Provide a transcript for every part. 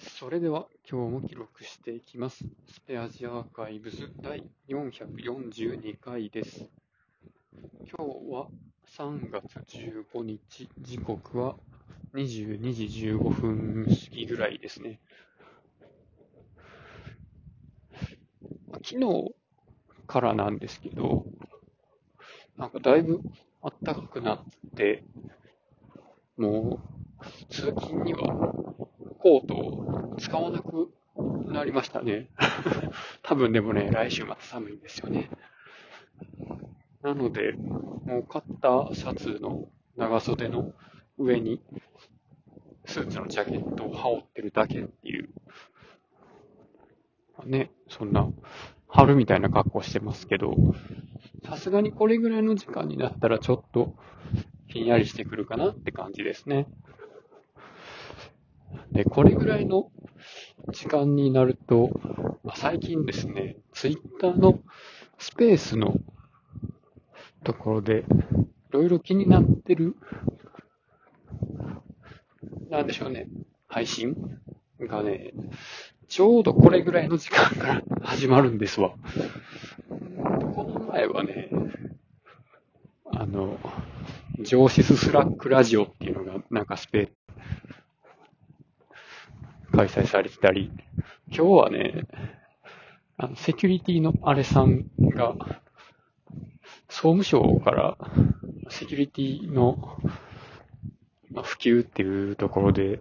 それでは今日も記録していきます。スペアジアアーカイブズ第442回です。今日は3月15日、時刻は22時15分過ぎぐらいですね。昨日からなんですけど、なんかだいぶ暖かくなって、もう通勤にはコートを使わなくなりましたね。多分でもね、来週また寒いんですよね。なので、もう買ったシャツの長袖の上にスーツのジャケットを羽織ってるだけっていう。ね、そんな春みたいな格好してますけど、さすがにこれぐらいの時間になったらちょっとひんやりしてくるかなって感じですね。で、これぐらいの時間になると、まあ最近ですね、ツイッターのスペースのところで、いろいろ気になってる、なんでしょうね、配信がね、ちょうどこれぐらいの時間から始まるんですわ。この前はね、あの、上司ススラックラジオっていうのが、なんかスペ開催されてたり、今日はね、あのセキュリティのあれさんが、総務省からセキュリティのま普及っていうところで、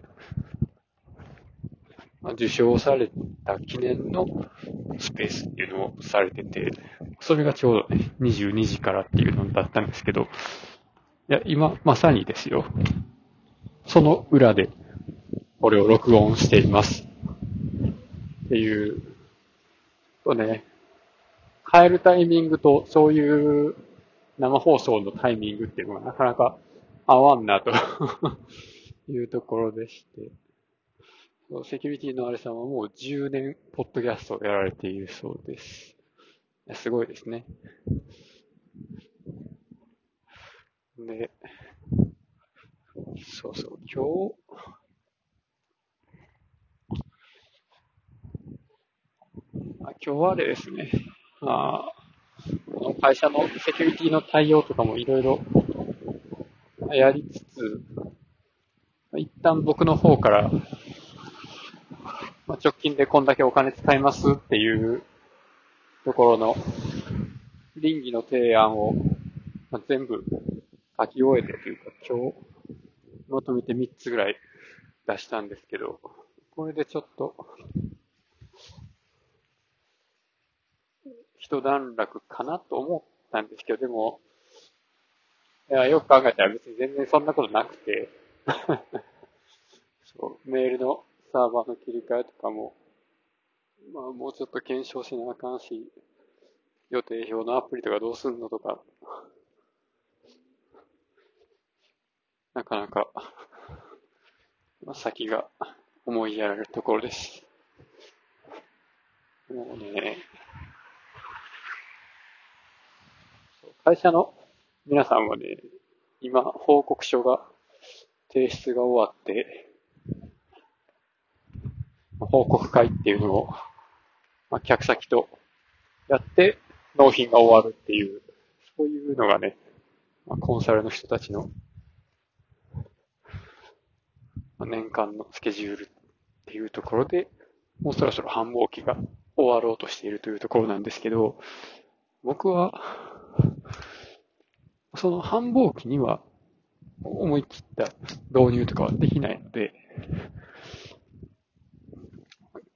ま受賞された記念のスペースっていうのをされてて、それがちょうどね、22時からっていうのだったんですけど、いや、今、まさにですよ。その裏で、これを録音しています。っていう、とね、変えるタイミングと、そういう生放送のタイミングっていうのがなかなか合わんなと いうところでして、セキュリティのあれさんはもう10年、ポッドキャストをやられているそうです。すごいですね。で、そうそう、今日、あ今日はあれですね、まあ、この会社のセキュリティの対応とかもいろいろやりつつ、一旦僕の方から、まあ、直近でこんだけお金使いますっていうところの倫理の提案を、まあ、全部書き終えてというか今日まとめて3つぐらい出したんですけど、これでちょっと一段落かなと思ったんですけど、でも、いや、よく考えたら別に全然そんなことなくて、そう、メールのサーバーの切り替えとかも、まあもうちょっと検証しなあかんし、予定表のアプリとかどうすんのとか、なかなか、まあ先が思いやられるところです。もうね、会社の皆さんはね、今、報告書が提出が終わって、報告会っていうのを、ま、客先とやって納品が終わるっていう、そういうのがね、ま、コンサルの人たちの、ま、年間のスケジュールっていうところで、もうそろそろ繁忙期が終わろうとしているというところなんですけど、僕は、その繁忙期には思い切った導入とかはできないので、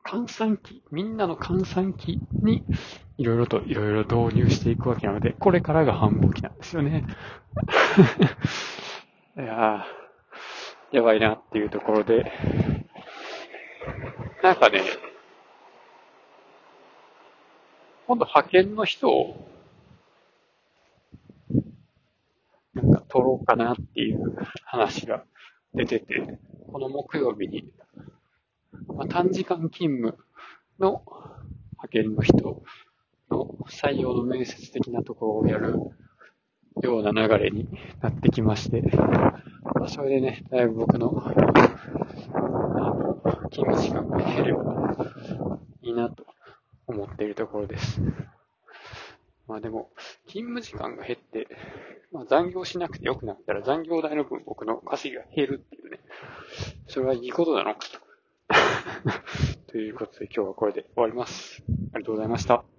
換算期、みんなの換算期にいろいろといろいろ導入していくわけなので、これからが繁忙期なんですよね。いや、やばいなっていうところで、なんかね、今度派遣の人を、なんか取ろうかなっていう話が出てて、この木曜日に、まあ、短時間勤務の派遣の人の採用の面接的なところをやるような流れになってきまして、まあ、それでね、だいぶ僕のあの勤務時間が減ればいいなと思っているところです。まあでも、勤務時間が減って、まあ残業しなくてよくなったら残業代の分僕の稼ぎが減るっていうね。それはいいことなのかと。ということで今日はこれで終わります。ありがとうございました。